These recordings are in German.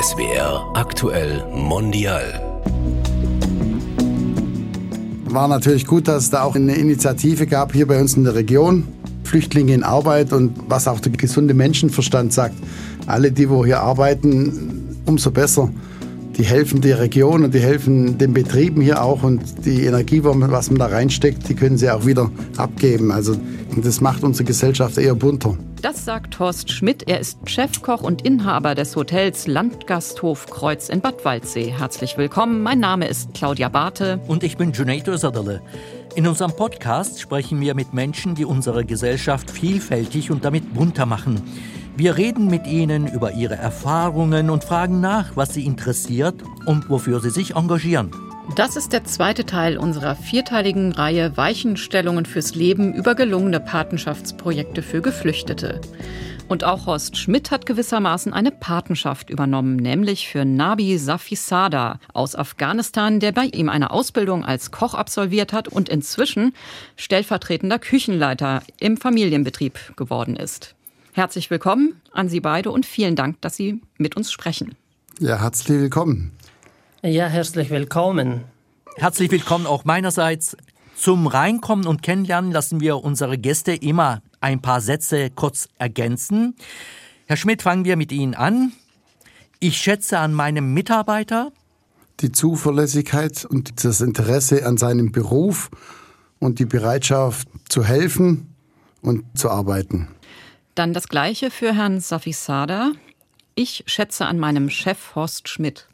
SWR aktuell mondial. War natürlich gut, dass es da auch eine Initiative gab hier bei uns in der Region. Flüchtlinge in Arbeit und was auch der gesunde Menschenverstand sagt. Alle, die wo hier arbeiten, umso besser die helfen der Region und die helfen den Betrieben hier auch und die Energie, was man da reinsteckt, die können sie auch wieder abgeben. Also das macht unsere Gesellschaft eher bunter. Das sagt Horst Schmidt. Er ist Chefkoch und Inhaber des Hotels Landgasthof Kreuz in Bad Waldsee. Herzlich willkommen. Mein Name ist Claudia Barthe. Und ich bin Junaid Özadale. In unserem Podcast sprechen wir mit Menschen, die unsere Gesellschaft vielfältig und damit bunter machen. Wir reden mit ihnen über ihre Erfahrungen und fragen nach, was sie interessiert und wofür sie sich engagieren. Das ist der zweite Teil unserer vierteiligen Reihe Weichenstellungen fürs Leben über gelungene Patenschaftsprojekte für Geflüchtete. Und auch Horst Schmidt hat gewissermaßen eine Patenschaft übernommen, nämlich für Nabi Safisada aus Afghanistan, der bei ihm eine Ausbildung als Koch absolviert hat und inzwischen stellvertretender Küchenleiter im Familienbetrieb geworden ist. Herzlich willkommen an Sie beide und vielen Dank, dass Sie mit uns sprechen. Ja, herzlich willkommen. Ja, herzlich willkommen. Herzlich willkommen auch meinerseits. Zum Reinkommen und Kennenlernen lassen wir unsere Gäste immer ein paar Sätze kurz ergänzen. Herr Schmidt, fangen wir mit Ihnen an. Ich schätze an meinem Mitarbeiter die Zuverlässigkeit und das Interesse an seinem Beruf und die Bereitschaft zu helfen und zu arbeiten. Dann das Gleiche für Herrn Safisada. Ich schätze an meinem Chef Horst Schmidt.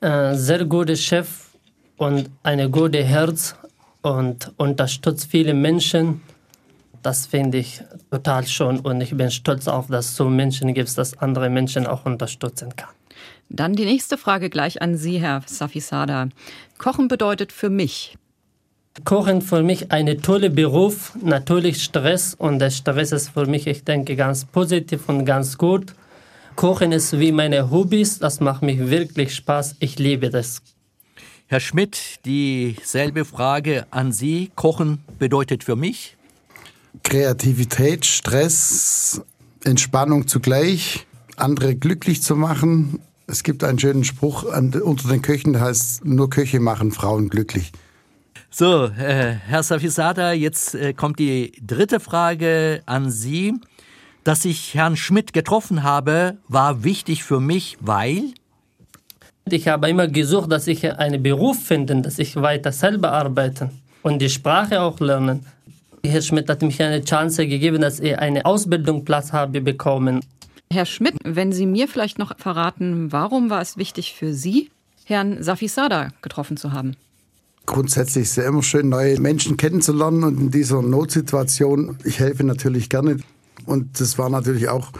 Äh, sehr guter Chef und eine gute Herz und unterstützt viele Menschen. Das finde ich total schön und ich bin stolz auf, dass es so Menschen gibt, dass andere Menschen auch unterstützen kann. Dann die nächste Frage gleich an Sie, Herr Safisada. Kochen bedeutet für mich Kochen für mich ein toller Beruf, natürlich Stress und der Stress ist für mich, ich denke, ganz positiv und ganz gut. Kochen ist wie meine Hobbys, das macht mich wirklich Spaß, ich liebe das. Herr Schmidt, dieselbe Frage an Sie. Kochen bedeutet für mich? Kreativität, Stress, Entspannung zugleich, andere glücklich zu machen. Es gibt einen schönen Spruch unter den Köchen, der heißt, nur Köche machen Frauen glücklich. So, äh, Herr Safisada, jetzt äh, kommt die dritte Frage an Sie. Dass ich Herrn Schmidt getroffen habe, war wichtig für mich, weil? Ich habe immer gesucht, dass ich einen Beruf finde, dass ich weiter selber arbeite und die Sprache auch lernen. Herr Schmidt hat mich eine Chance gegeben, dass ich einen Ausbildungsplatz habe bekommen. Herr Schmidt, wenn Sie mir vielleicht noch verraten, warum war es wichtig für Sie, Herrn Safisada getroffen zu haben? Grundsätzlich ist es immer schön, neue Menschen kennenzulernen und in dieser Notsituation, ich helfe natürlich gerne. Und das war natürlich auch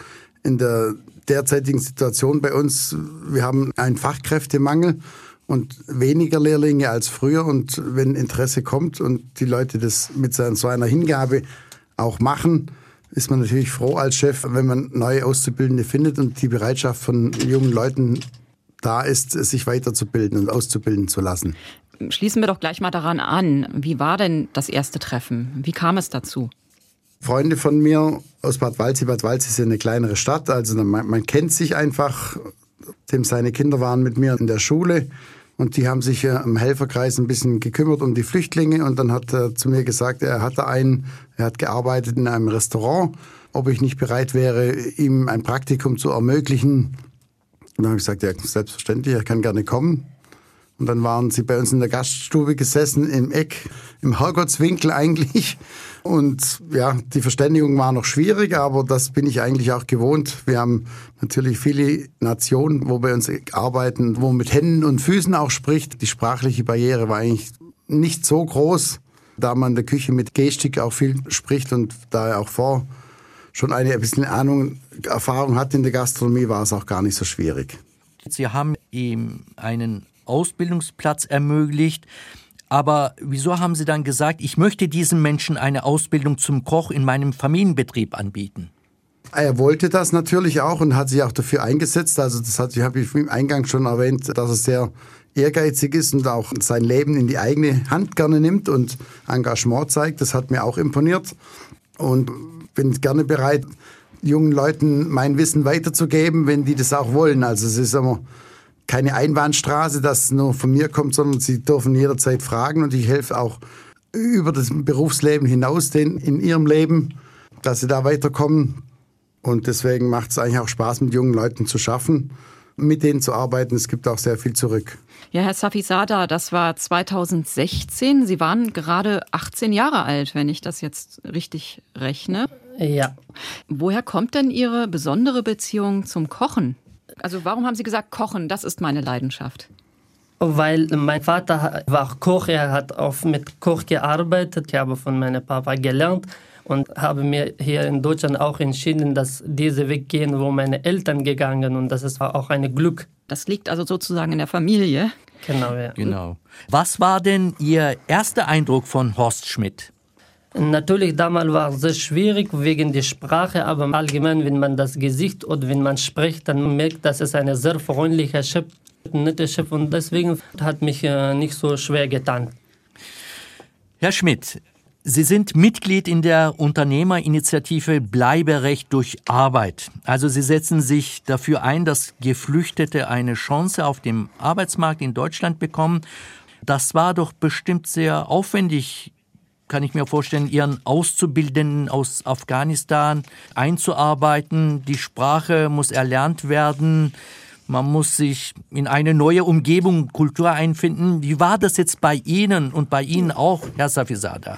in der derzeitigen Situation bei uns. Wir haben einen Fachkräftemangel und weniger Lehrlinge als früher. Und wenn Interesse kommt und die Leute das mit so einer Hingabe auch machen, ist man natürlich froh als Chef, wenn man neue Auszubildende findet und die Bereitschaft von jungen Leuten da ist, sich weiterzubilden und auszubilden zu lassen schließen wir doch gleich mal daran an. Wie war denn das erste Treffen? Wie kam es dazu? Freunde von mir aus Bad Waldsee. Bad Waldsee ist ja eine kleinere Stadt, also man, man kennt sich einfach. Dem seine Kinder waren mit mir in der Schule und die haben sich im Helferkreis ein bisschen gekümmert um die Flüchtlinge und dann hat er zu mir gesagt, er hatte einen, er hat gearbeitet in einem Restaurant, ob ich nicht bereit wäre, ihm ein Praktikum zu ermöglichen. Und dann habe ich gesagt, ja, selbstverständlich, er kann gerne kommen. Und dann waren sie bei uns in der Gaststube gesessen, im Eck, im Herrgottswinkel eigentlich. Und ja, die Verständigung war noch schwierig, aber das bin ich eigentlich auch gewohnt. Wir haben natürlich viele Nationen, wo wir uns arbeiten, wo man mit Händen und Füßen auch spricht. Die sprachliche Barriere war eigentlich nicht so groß, da man in der Küche mit Gestik auch viel spricht und da auch vor schon eine ein bisschen Ahnung, Erfahrung hat in der Gastronomie, war es auch gar nicht so schwierig. Sie haben ihm einen Ausbildungsplatz ermöglicht. Aber wieso haben Sie dann gesagt, ich möchte diesen Menschen eine Ausbildung zum Koch in meinem Familienbetrieb anbieten? Er wollte das natürlich auch und hat sich auch dafür eingesetzt. Also das hat, habe ich im Eingang schon erwähnt, dass er sehr ehrgeizig ist und auch sein Leben in die eigene Hand gerne nimmt und Engagement zeigt. Das hat mir auch imponiert und bin gerne bereit, jungen Leuten mein Wissen weiterzugeben, wenn die das auch wollen. Also es ist immer keine Einbahnstraße, dass nur von mir kommt, sondern sie dürfen jederzeit fragen und ich helfe auch über das Berufsleben hinaus denen in ihrem Leben, dass sie da weiterkommen. Und deswegen macht es eigentlich auch Spaß, mit jungen Leuten zu schaffen, mit denen zu arbeiten. Es gibt auch sehr viel zurück. Ja, Herr Safisada, das war 2016. Sie waren gerade 18 Jahre alt, wenn ich das jetzt richtig rechne. Ja. Woher kommt denn Ihre besondere Beziehung zum Kochen? Also warum haben Sie gesagt, Kochen, das ist meine Leidenschaft? Weil mein Vater war Koch, er hat auch mit Koch gearbeitet. Ich habe von meinem Papa gelernt und habe mir hier in Deutschland auch entschieden, dass diese Weg gehen, wo meine Eltern gegangen und das ist auch ein Glück. Das liegt also sozusagen in der Familie. Genau, ja. Genau. Was war denn Ihr erster Eindruck von Horst Schmidt? Natürlich damals war es sehr schwierig wegen der Sprache, aber allgemein, wenn man das Gesicht oder wenn man spricht, dann merkt, dass es ein sehr freundlicher Chef, ein netter Chef und deswegen hat mich äh, nicht so schwer getan. Herr Schmidt, Sie sind Mitglied in der Unternehmerinitiative Bleiberecht durch Arbeit. Also Sie setzen sich dafür ein, dass Geflüchtete eine Chance auf dem Arbeitsmarkt in Deutschland bekommen. Das war doch bestimmt sehr aufwendig, kann ich mir vorstellen, Ihren Auszubildenden aus Afghanistan einzuarbeiten. Die Sprache muss erlernt werden. Man muss sich in eine neue Umgebung, Kultur einfinden. Wie war das jetzt bei Ihnen und bei Ihnen auch, Herr Safisada?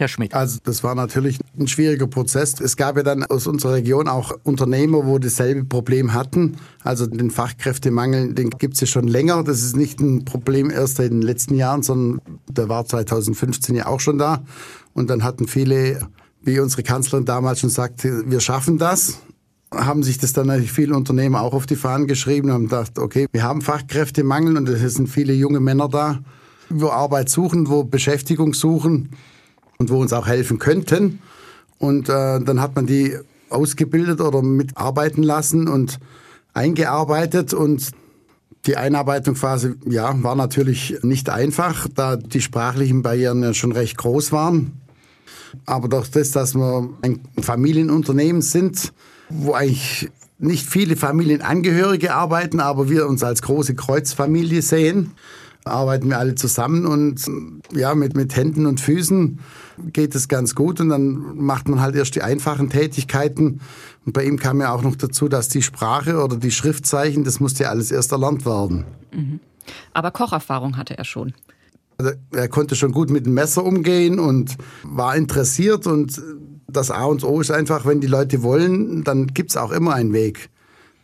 Herr Schmidt. Also das war natürlich ein schwieriger Prozess. Es gab ja dann aus unserer Region auch Unternehmer, wo dasselbe Problem hatten. Also den Fachkräftemangel, den gibt es ja schon länger. Das ist nicht ein Problem erst in den letzten Jahren, sondern der war 2015 ja auch schon da. Und dann hatten viele, wie unsere Kanzlerin damals schon sagte, wir schaffen das haben sich das dann natürlich viele Unternehmer auch auf die Fahnen geschrieben und haben gedacht, okay, wir haben Fachkräftemangel und es sind viele junge Männer da, wo Arbeit suchen, wo Beschäftigung suchen und wo uns auch helfen könnten. Und äh, dann hat man die ausgebildet oder mitarbeiten lassen und eingearbeitet und die Einarbeitungsphase, ja, war natürlich nicht einfach, da die sprachlichen Barrieren ja schon recht groß waren. Aber durch das, dass wir ein Familienunternehmen sind, wo eigentlich nicht viele Familienangehörige arbeiten, aber wir uns als große Kreuzfamilie sehen, arbeiten wir alle zusammen und ja, mit, mit Händen und Füßen geht es ganz gut und dann macht man halt erst die einfachen Tätigkeiten. Und bei ihm kam ja auch noch dazu, dass die Sprache oder die Schriftzeichen, das musste ja alles erst erlernt werden. Mhm. Aber Kocherfahrung hatte er schon. Also er konnte schon gut mit dem Messer umgehen und war interessiert und das A und O ist einfach, wenn die Leute wollen, dann gibt es auch immer einen Weg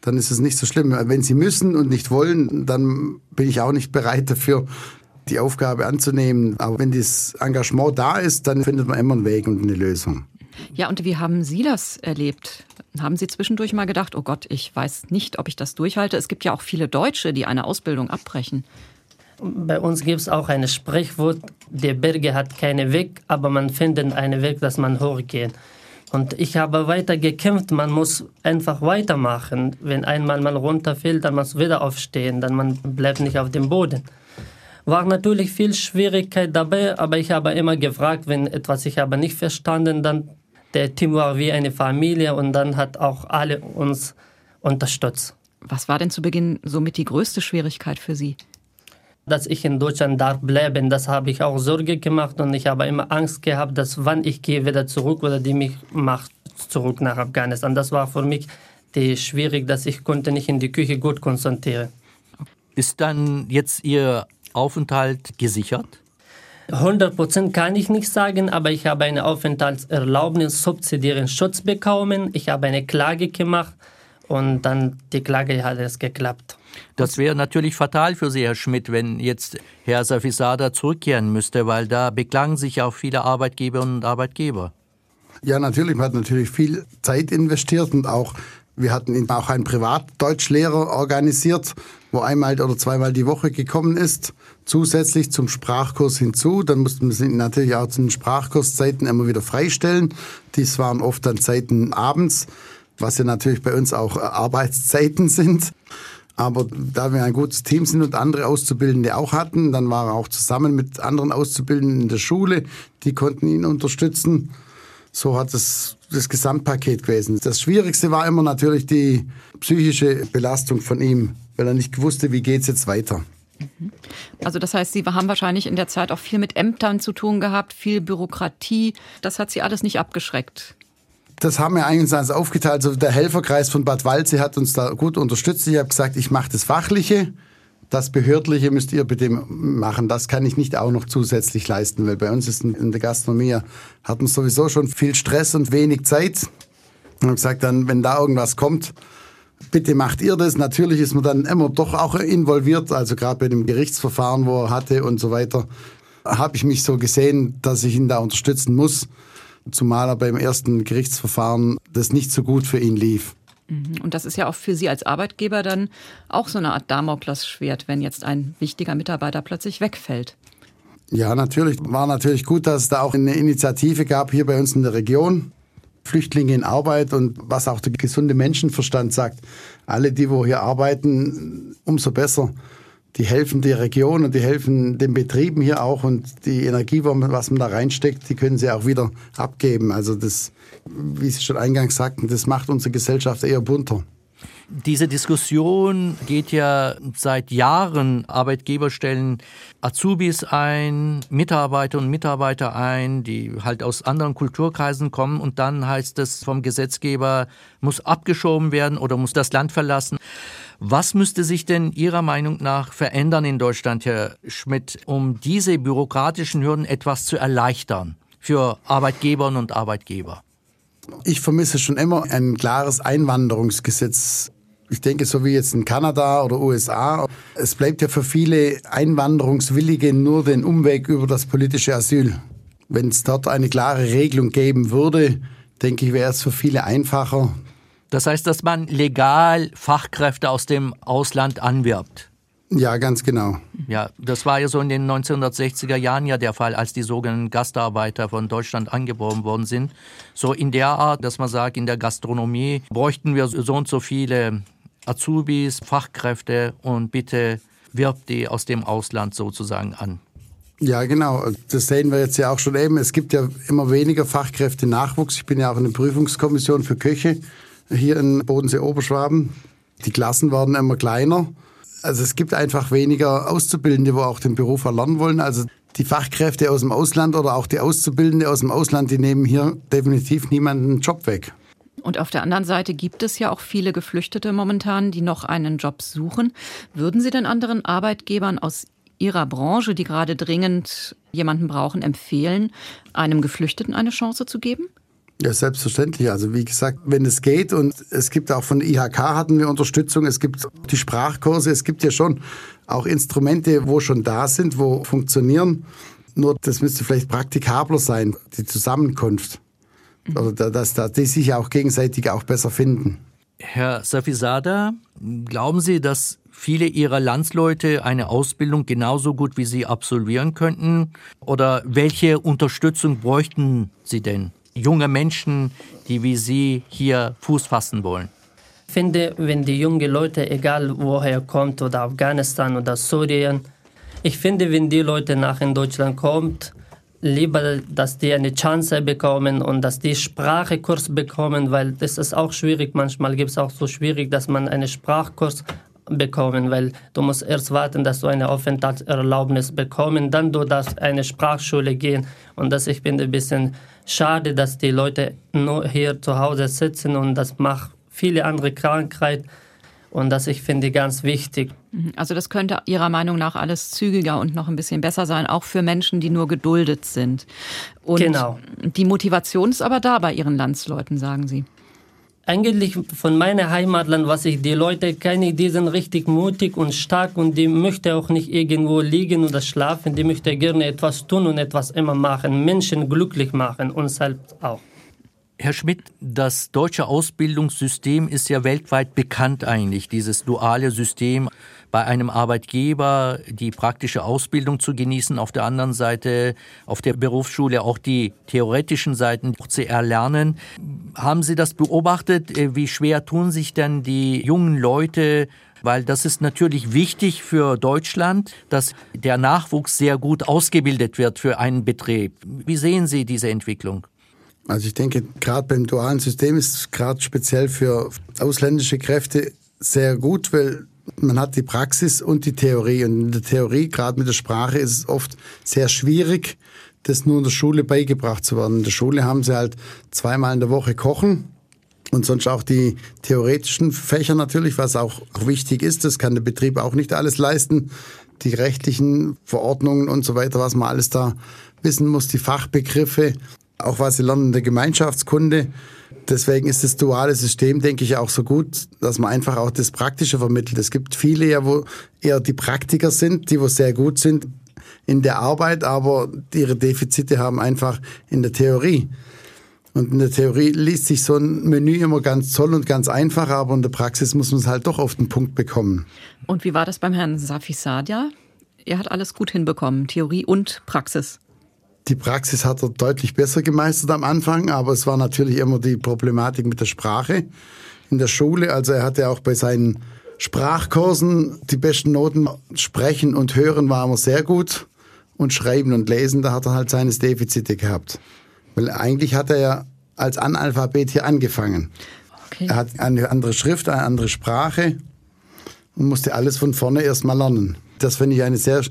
dann ist es nicht so schlimm. Wenn sie müssen und nicht wollen, dann bin ich auch nicht bereit dafür, die Aufgabe anzunehmen. Aber wenn das Engagement da ist, dann findet man immer einen Weg und eine Lösung. Ja, und wie haben Sie das erlebt? Haben Sie zwischendurch mal gedacht, oh Gott, ich weiß nicht, ob ich das durchhalte? Es gibt ja auch viele Deutsche, die eine Ausbildung abbrechen. Bei uns gibt es auch ein Sprichwort, der Berge hat keinen Weg, aber man findet einen Weg, dass man hochgeht. Und ich habe weiter gekämpft. Man muss einfach weitermachen. Wenn einmal man runterfällt, dann muss man wieder aufstehen. Dann man bleibt nicht auf dem Boden. War natürlich viel Schwierigkeit dabei, aber ich habe immer gefragt, wenn etwas ich habe nicht verstanden, dann der Team war wie eine Familie und dann hat auch alle uns unterstützt. Was war denn zu Beginn somit die größte Schwierigkeit für Sie? dass ich in Deutschland darf bleiben, das habe ich auch Sorge gemacht und ich habe immer Angst gehabt, dass wann ich gehe wieder zurück oder die mich macht zurück nach Afghanistan. Das war für mich die schwierig, dass ich konnte nicht in die Küche gut konzentrieren. Ist dann jetzt Ihr Aufenthalt gesichert? 100% kann ich nicht sagen, aber ich habe eine Aufenthaltserlaubnis, subsidiären Schutz bekommen. Ich habe eine Klage gemacht und dann die Klage hat es geklappt. Das wäre natürlich fatal für Sie, Herr Schmidt, wenn jetzt Herr Safisada zurückkehren müsste, weil da beklagen sich auch viele Arbeitgeberinnen und Arbeitgeber. Ja, natürlich. Man hat natürlich viel Zeit investiert und auch wir hatten auch einen Privatdeutschlehrer organisiert, wo einmal oder zweimal die Woche gekommen ist, zusätzlich zum Sprachkurs hinzu. Dann mussten wir natürlich auch zu den Sprachkurszeiten immer wieder freistellen. Dies waren oft dann Zeiten abends, was ja natürlich bei uns auch Arbeitszeiten sind. Aber da wir ein gutes Team sind und andere Auszubildende auch hatten, dann war er auch zusammen mit anderen Auszubildenden in der Schule, die konnten ihn unterstützen. So hat es das Gesamtpaket gewesen. Das Schwierigste war immer natürlich die psychische Belastung von ihm, weil er nicht wusste, wie geht's jetzt weiter. Also das heißt, Sie haben wahrscheinlich in der Zeit auch viel mit Ämtern zu tun gehabt, viel Bürokratie. Das hat Sie alles nicht abgeschreckt. Das haben wir eigentlich uns aufgeteilt. Also der Helferkreis von Bad Waldsee hat uns da gut unterstützt. Ich habe gesagt, ich mache das Fachliche. Das Behördliche müsst ihr bitte machen. Das kann ich nicht auch noch zusätzlich leisten, weil bei uns ist in der Gastronomie hat man sowieso schon viel Stress und wenig Zeit. Und habe gesagt, dann, wenn da irgendwas kommt, bitte macht ihr das. Natürlich ist man dann immer doch auch involviert, also gerade bei dem Gerichtsverfahren, wo er hatte und so weiter, habe ich mich so gesehen, dass ich ihn da unterstützen muss, zumal er beim ersten Gerichtsverfahren das nicht so gut für ihn lief. Mhm. Und das ist ja auch für Sie als Arbeitgeber dann auch so eine Art Damoklesschwert, wenn jetzt ein wichtiger Mitarbeiter plötzlich wegfällt. Ja, natürlich. War natürlich gut, dass es da auch eine Initiative gab hier bei uns in der Region. Flüchtlinge in Arbeit und was auch der gesunde Menschenverstand sagt. Alle, die wo hier arbeiten, umso besser. Die helfen der Region und die helfen den Betrieben hier auch und die Energie, was man da reinsteckt, die können sie auch wieder abgeben. Also das, wie Sie schon eingangs sagten, das macht unsere Gesellschaft eher bunter. Diese Diskussion geht ja seit Jahren. Arbeitgeber stellen Azubis ein, Mitarbeiter und Mitarbeiter ein, die halt aus anderen Kulturkreisen kommen und dann heißt es vom Gesetzgeber, muss abgeschoben werden oder muss das Land verlassen. Was müsste sich denn Ihrer Meinung nach verändern in Deutschland, Herr Schmidt, um diese bürokratischen Hürden etwas zu erleichtern für Arbeitgeberinnen und Arbeitgeber? Ich vermisse schon immer ein klares Einwanderungsgesetz ich denke, so wie jetzt in Kanada oder USA, es bleibt ja für viele Einwanderungswillige nur den Umweg über das politische Asyl. Wenn es dort eine klare Regelung geben würde, denke ich, wäre es für viele einfacher. Das heißt, dass man legal Fachkräfte aus dem Ausland anwirbt. Ja, ganz genau. Ja, das war ja so in den 1960er Jahren ja der Fall, als die sogenannten Gastarbeiter von Deutschland angeworben worden sind. So in der Art, dass man sagt, in der Gastronomie bräuchten wir so und so viele Azubis, Fachkräfte und bitte wirbt die aus dem Ausland sozusagen an. Ja, genau. Das sehen wir jetzt ja auch schon eben. Es gibt ja immer weniger Fachkräfte-Nachwuchs. Ich bin ja auch in der Prüfungskommission für Köche hier in Bodensee-Oberschwaben. Die Klassen werden immer kleiner. Also es gibt einfach weniger Auszubildende, wo auch den Beruf erlernen wollen. Also die Fachkräfte aus dem Ausland oder auch die Auszubildende aus dem Ausland, die nehmen hier definitiv niemanden Job weg. Und auf der anderen Seite gibt es ja auch viele Geflüchtete momentan, die noch einen Job suchen. Würden Sie denn anderen Arbeitgebern aus Ihrer Branche, die gerade dringend jemanden brauchen, empfehlen, einem Geflüchteten eine Chance zu geben? Ja, selbstverständlich. Also wie gesagt, wenn es geht und es gibt auch von IHK hatten wir Unterstützung, es gibt die Sprachkurse, es gibt ja schon auch Instrumente, wo schon da sind, wo funktionieren. Nur das müsste vielleicht praktikabler sein, die Zusammenkunft oder dass, dass die sich auch gegenseitig auch besser finden. Herr Safisada, glauben Sie, dass viele Ihrer Landsleute eine Ausbildung genauso gut wie Sie absolvieren könnten? Oder welche Unterstützung bräuchten Sie denn? Junge Menschen, die wie Sie hier Fuß fassen wollen. Ich finde, wenn die jungen Leute, egal woher kommt, oder Afghanistan oder Syrien, ich finde, wenn die Leute nach in Deutschland kommt, lieber, dass die eine Chance bekommen und dass die Sprachekurs bekommen, weil das ist auch schwierig. Manchmal gibt es auch so schwierig, dass man einen Sprachkurs bekommen, weil du musst erst warten, dass du eine Aufenthaltserlaubnis bekommen, dann du darfst eine Sprachschule gehen und das ich finde ein bisschen schade, dass die Leute nur hier zu Hause sitzen und das macht viele andere Krankheiten und das ich finde ganz wichtig. Mhm. Also das könnte Ihrer Meinung nach alles zügiger und noch ein bisschen besser sein, auch für Menschen, die nur geduldet sind. Und genau. Die Motivation ist aber da bei Ihren Landsleuten, sagen Sie. Eigentlich von meiner Heimatland, was ich die Leute kenne, die sind richtig mutig und stark und die möchten auch nicht irgendwo liegen oder schlafen. Die möchten gerne etwas tun und etwas immer machen, Menschen glücklich machen und selbst auch. Herr Schmidt, das deutsche Ausbildungssystem ist ja weltweit bekannt eigentlich, dieses duale System bei einem Arbeitgeber die praktische Ausbildung zu genießen, auf der anderen Seite auf der Berufsschule auch die theoretischen Seiten zu erlernen. Haben Sie das beobachtet? Wie schwer tun sich denn die jungen Leute weil das ist natürlich wichtig für Deutschland, dass der Nachwuchs sehr gut ausgebildet wird für einen Betrieb. Wie sehen Sie diese Entwicklung? Also ich denke, gerade beim dualen System ist es gerade speziell für ausländische Kräfte sehr gut, weil man hat die Praxis und die Theorie. Und in der Theorie, gerade mit der Sprache, ist es oft sehr schwierig, das nur in der Schule beigebracht zu werden. In der Schule haben sie halt zweimal in der Woche Kochen und sonst auch die theoretischen Fächer natürlich, was auch wichtig ist. Das kann der Betrieb auch nicht alles leisten. Die rechtlichen Verordnungen und so weiter, was man alles da wissen muss, die Fachbegriffe, auch was sie lernen der Gemeinschaftskunde. Deswegen ist das duale System, denke ich, auch so gut, dass man einfach auch das Praktische vermittelt. Es gibt viele ja, wo eher die Praktiker sind, die wo sehr gut sind in der Arbeit, aber ihre Defizite haben einfach in der Theorie. Und in der Theorie liest sich so ein Menü immer ganz toll und ganz einfach, aber in der Praxis muss man es halt doch auf den Punkt bekommen. Und wie war das beim Herrn Safi Sadia? Er hat alles gut hinbekommen, Theorie und Praxis. Die Praxis hat er deutlich besser gemeistert am Anfang, aber es war natürlich immer die Problematik mit der Sprache in der Schule. Also er hatte auch bei seinen Sprachkursen die besten Noten. Sprechen und Hören war immer sehr gut und Schreiben und Lesen, da hat er halt seine Defizite gehabt. Weil eigentlich hat er ja als Analphabet hier angefangen. Okay. Er hat eine andere Schrift, eine andere Sprache und musste alles von vorne erstmal lernen. Das finde ich eine sehr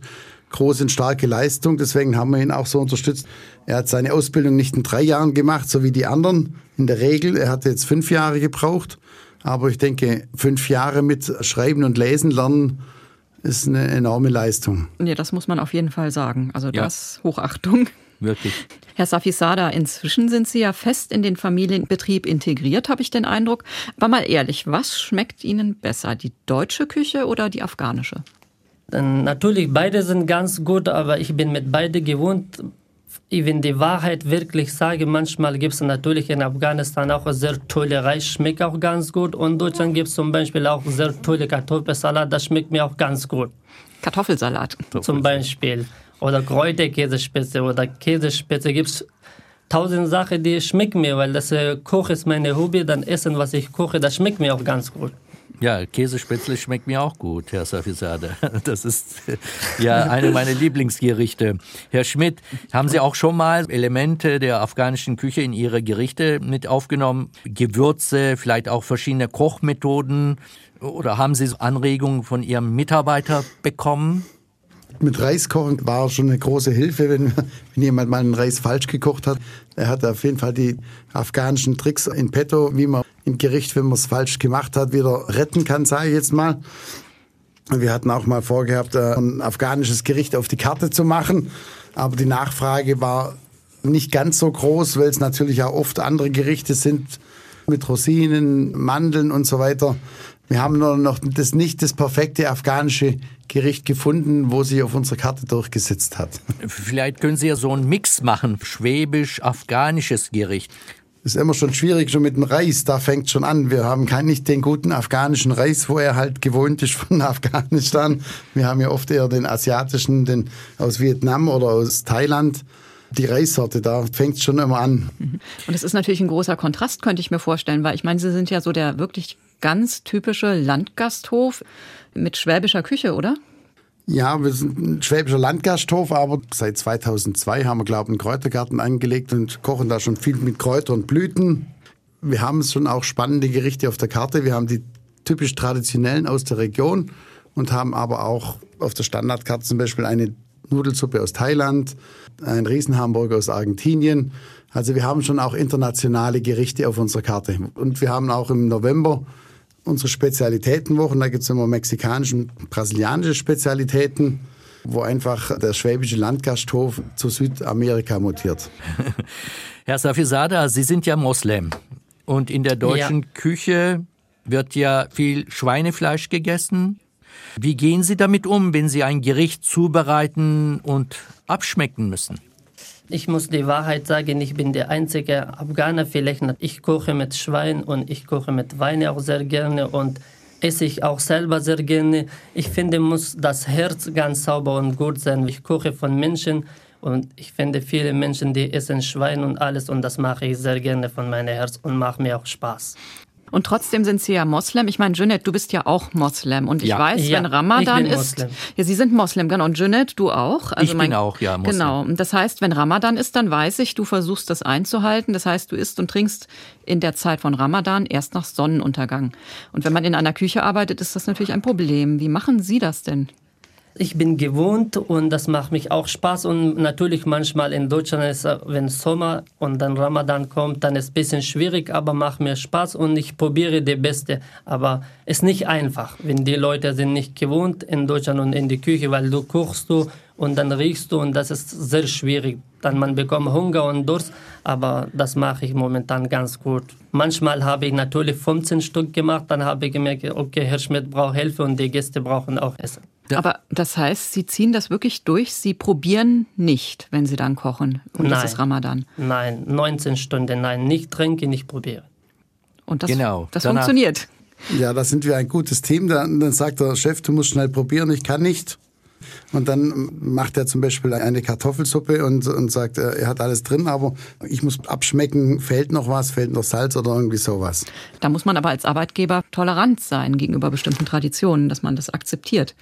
große und starke Leistung. Deswegen haben wir ihn auch so unterstützt. Er hat seine Ausbildung nicht in drei Jahren gemacht, so wie die anderen. In der Regel, er hat jetzt fünf Jahre gebraucht. Aber ich denke, fünf Jahre mit Schreiben und Lesen lernen ist eine enorme Leistung. Ja, das muss man auf jeden Fall sagen. Also das ja. Hochachtung. Wirklich. Herr Safisada, inzwischen sind Sie ja fest in den Familienbetrieb integriert, habe ich den Eindruck. Aber mal ehrlich, was schmeckt Ihnen besser, die deutsche Küche oder die afghanische? Natürlich, beide sind ganz gut, aber ich bin mit beide gewohnt. Wenn die Wahrheit wirklich sage, manchmal gibt es natürlich in Afghanistan auch sehr tolle Reis, schmeckt auch ganz gut. Und in Deutschland gibt es zum Beispiel auch sehr tolle Kartoffelsalat, das schmeckt mir auch ganz gut. Kartoffelsalat. Zum Beispiel. Oder Kräuterkäsespitze oder Käsespitze gibt es tausend Sachen, die schmecken mir, weil das äh, Koch ist meine Hobby, dann Essen, was ich koche, das schmeckt mir auch ganz gut. Ja, Käsespätzle schmeckt mir auch gut, Herr Safisade. Das ist ja eine meiner Lieblingsgerichte. Herr Schmidt, haben Sie auch schon mal Elemente der afghanischen Küche in Ihre Gerichte mit aufgenommen? Gewürze, vielleicht auch verschiedene Kochmethoden? Oder haben Sie Anregungen von Ihrem Mitarbeiter bekommen? Mit Reis kochen war schon eine große Hilfe, wenn, wenn jemand mal einen Reis falsch gekocht hat. Er hat auf jeden Fall die afghanischen Tricks in petto, wie man im Gericht, wenn man es falsch gemacht hat, wieder retten kann, sage ich jetzt mal. Wir hatten auch mal vorgehabt, äh, ein afghanisches Gericht auf die Karte zu machen, aber die Nachfrage war nicht ganz so groß, weil es natürlich auch oft andere Gerichte sind mit Rosinen, Mandeln und so weiter. Wir haben nur noch das nicht das perfekte afghanische Gericht gefunden, wo sich auf unserer Karte durchgesetzt hat. Vielleicht können Sie ja so einen Mix machen, schwäbisch-afghanisches Gericht. Das ist immer schon schwierig, schon mit dem Reis, da fängt schon an. Wir haben kein, nicht den guten afghanischen Reis, wo er halt gewohnt ist von Afghanistan. Wir haben ja oft eher den asiatischen, den aus Vietnam oder aus Thailand die Reissorte, da fängt es schon immer an. Und es ist natürlich ein großer Kontrast, könnte ich mir vorstellen, weil ich meine, Sie sind ja so der wirklich ganz typische Landgasthof mit schwäbischer Küche, oder? Ja, wir sind ein schwäbischer Landgasthof, aber seit 2002 haben wir, glaube ich, einen Kräutergarten angelegt und kochen da schon viel mit Kräutern und Blüten. Wir haben schon auch spannende Gerichte auf der Karte. Wir haben die typisch traditionellen aus der Region und haben aber auch auf der Standardkarte zum Beispiel eine Nudelsuppe aus Thailand, ein Riesenhamburger aus Argentinien. Also wir haben schon auch internationale Gerichte auf unserer Karte. Und wir haben auch im November unsere Spezialitätenwochen. Da gibt es immer mexikanische und brasilianische Spezialitäten, wo einfach der schwäbische Landgasthof zu Südamerika mutiert. Herr Safisada, Sie sind ja Moslem. Und in der deutschen ja. Küche wird ja viel Schweinefleisch gegessen. Wie gehen Sie damit um, wenn Sie ein Gericht zubereiten und abschmecken müssen? Ich muss die Wahrheit sagen, ich bin der einzige Afghaner vielleicht. Ich koche mit Schwein und ich koche mit Wein auch sehr gerne und esse ich auch selber sehr gerne. Ich finde, muss das Herz ganz sauber und gut sein. Ich koche von Menschen und ich finde viele Menschen, die essen Schwein und alles und das mache ich sehr gerne von meinem Herz und macht mir auch Spaß. Und trotzdem sind Sie ja Moslem. Ich meine, Junet, du bist ja auch Moslem. Und ich Ja. weiß, Ja, wenn Ramadan ich bin ist. Moslem. Ja, Sie sind Moslem, genau. Und Junet, du auch. Also Ich bin auch, ja, Moslem. Genau. Und das heißt, wenn Ramadan ist, dann weiß ich, du versuchst das einzuhalten. Das heißt, du isst und trinkst in der Zeit von Ramadan erst nach Sonnenuntergang. Und wenn man in einer Küche arbeitet, ist das natürlich ein Problem. Wie machen Sie das denn? Ich bin gewohnt und das macht mich auch Spaß. Und natürlich manchmal in Deutschland ist, äh, wenn Sommer und dann Ramadan kommt, dann ist es ein bisschen schwierig, aber macht mir Spaß und ich probiere das Beste. Aber es ist nicht einfach, wenn die Leute sind nicht gewohnt in Deutschland und in die Küche, weil du kochst du und dann riechst du und das ist sehr schwierig. Dann man bekommt Hunger und Durst, aber das mache ich momentan ganz gut. Manchmal habe ich natürlich 15 Stück gemacht, dann habe ich gemerkt, okay, Herr Schmidt braucht Hilfe und die Gäste brauchen auch Essen. Ja. Aber das heißt, Sie ziehen das wirklich durch. Sie probieren nicht, wenn Sie dann kochen. Und das Nein. ist Ramadan. Nein, 19 Stunden, nein, nicht trinken, nicht probieren. Und das, Genau. das Danach- funktioniert. Ja, da sind wir ein gutes Team. Dann, dann sagt der Chef, du musst schnell probieren, ich kann nicht. Und dann macht er zum Beispiel eine Kartoffelsuppe und, und sagt, äh, er hat alles drin, aber ich muss abschmecken, fehlt noch was, fehlt noch Salz oder irgendwie sowas. Da muss man aber als Arbeitgeber tolerant sein gegenüber bestimmten Traditionen, dass man das akzeptiert.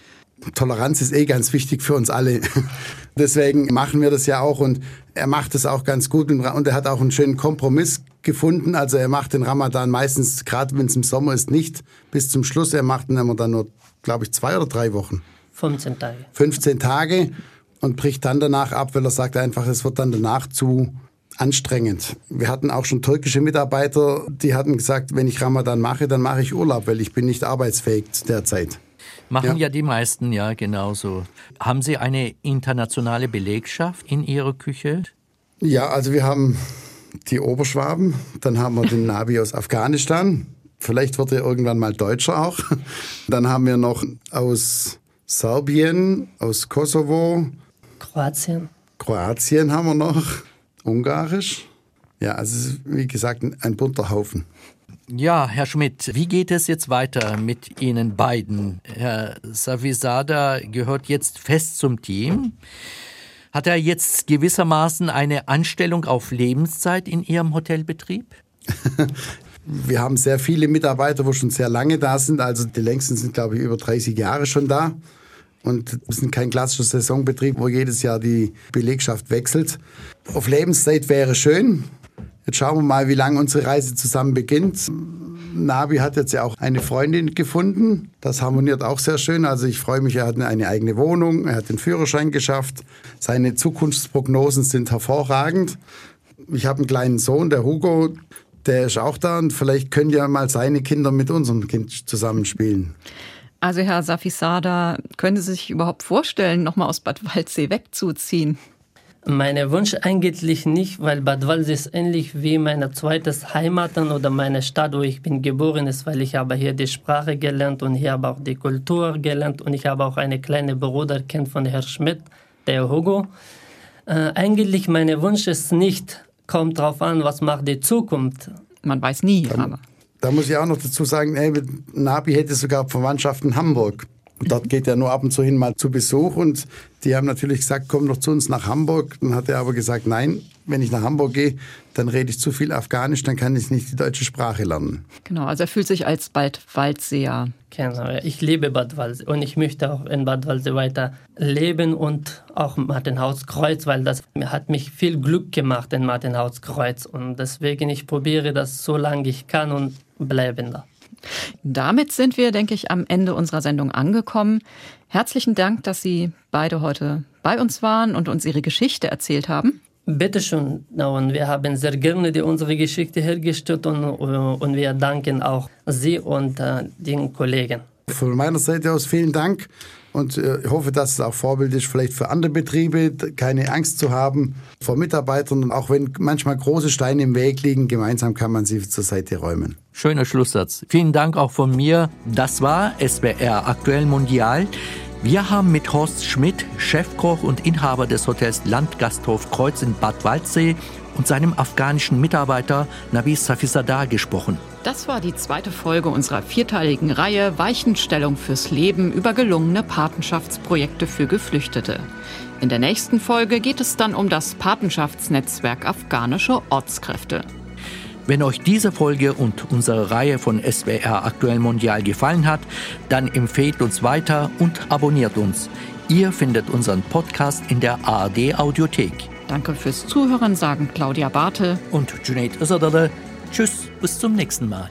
Toleranz ist eh ganz wichtig für uns alle. Deswegen machen wir das ja auch und er macht es auch ganz gut und er hat auch einen schönen Kompromiss gefunden. Also er macht den Ramadan meistens, gerade wenn es im Sommer ist, nicht bis zum Schluss. Er macht ihn immer dann nur, glaube ich, zwei oder drei Wochen. 15 Tage. 15 Tage und bricht dann danach ab, weil er sagt einfach, es wird dann danach zu anstrengend. Wir hatten auch schon türkische Mitarbeiter, die hatten gesagt, wenn ich Ramadan mache, dann mache ich Urlaub, weil ich bin nicht arbeitsfähig derzeit. Machen ja. Ja. die meisten, ja, genauso. Haben Sie eine internationale Belegschaft in Ihrer Küche? Ja, also wir haben die Oberschwaben, dann haben wir den Navi aus Afghanistan. Vielleicht wird er irgendwann mal Deutscher auch. Dann haben wir noch aus Serbien, aus Kosovo, Kroatien. Kroatien haben wir noch, Ungarisch. Ja, also es ist, wie gesagt ein, ein bunter Haufen. Ja, Herr Schmidt, wie geht es jetzt weiter mit Ihnen beiden? Herr Savisada gehört jetzt fest zum Team. Hat er jetzt gewissermaßen eine Anstellung auf Lebenszeit in Ihrem Hotelbetrieb? Wir haben sehr viele Mitarbeiter, wo schon sehr lange da sind. Also die längsten sind, glaube ich, über 30 Jahre schon da. Und wir sind kein klassischer Saisonbetrieb, wo jedes Jahr die Belegschaft wechselt. Auf Lebenszeit wäre schön. Jetzt schauen wir mal, wie lange unsere Reise zusammen beginnt. Nabi hat jetzt ja auch eine Freundin gefunden. Das harmoniert auch sehr schön. Also ich freue mich, er hat eine eigene Wohnung, er hat den Führerschein geschafft. Seine Zukunftsprognosen sind hervorragend. Ich habe einen kleinen Sohn, der Hugo, der ist auch da und vielleicht können ja mal seine Kinder mit unserem Kind zusammenspielen. Also Herr Safisada, können Sie sich überhaupt vorstellen, nochmal aus Bad Waldsee wegzuziehen? Mein Wunsch eigentlich nicht, weil Bad Waldsee ist ähnlich wie meine zweite Heimat oder meine Stadt, wo ich bin geboren ist, weil ich habe hier die Sprache gelernt und hier habe auch die Kultur gelernt und ich habe auch eine kleine Bruder kennt von Herrn Schmidt, der Hugo. Äh, eigentlich mein Wunsch ist nicht, kommt drauf an, was macht die Zukunft. Man weiß nie, aber. Da muss ich auch noch dazu sagen, ey, Nabi hätte sogar Verwandtschaft in Hamburg. Und dort geht er nur ab und zu hin mal zu Besuch und die haben natürlich gesagt, komm doch zu uns nach Hamburg. Dann hat er aber gesagt, nein, wenn ich nach Hamburg gehe, dann rede ich zu viel Afghanisch, dann kann ich nicht die deutsche Sprache lernen. Genau, also er fühlt sich als bald Waldseer. Genau, ich liebe Bad Waldsee und ich möchte auch in Bad Waldsee weiter leben und auch Martinhauskreuz, weil das hat mich viel Glück gemacht in Martinhauskreuz und deswegen ich probiere das so lange ich kann und bleiben da. Damit sind wir, denke ich, am Ende unserer Sendung angekommen. Herzlichen Dank, dass Sie beide heute bei uns waren und uns Ihre Geschichte erzählt haben. Bitte schön. Und wir haben sehr gerne die, unsere Geschichte hergestellt und, und wir danken auch Sie und äh, den Kollegen. Von meiner Seite aus vielen Dank und äh, ich hoffe, dass es auch Vorbild ist, vielleicht für andere Betriebe, keine Angst zu haben vor Mitarbeitern. Und auch wenn manchmal große Steine im Weg liegen, gemeinsam kann man sie zur Seite räumen. Schöner Schlusssatz. Vielen Dank auch von mir. Das war SWR Aktuell Mondial. Wir haben mit Horst Schmidt, Chefkoch und Inhaber des Hotels Landgasthof Kreuz in Bad Waldsee und seinem afghanischen Mitarbeiter Nabi Safizadeh gesprochen. Das war die zweite Folge unserer vierteiligen Reihe Weichenstellung fürs Leben über gelungene Patenschaftsprojekte für Geflüchtete. In der nächsten Folge geht es dann um das Patenschaftsnetzwerk afghanische Ortskräfte. Wenn euch diese Folge und unsere Reihe von SWR Aktuell Mondial gefallen hat, dann empfehlt uns weiter und abonniert uns. Ihr findet unseren Podcast in der ARD Audiothek. Danke fürs Zuhören, sagen Claudia Barthe und Junaid Özadale. Tschüss, bis zum nächsten Mal.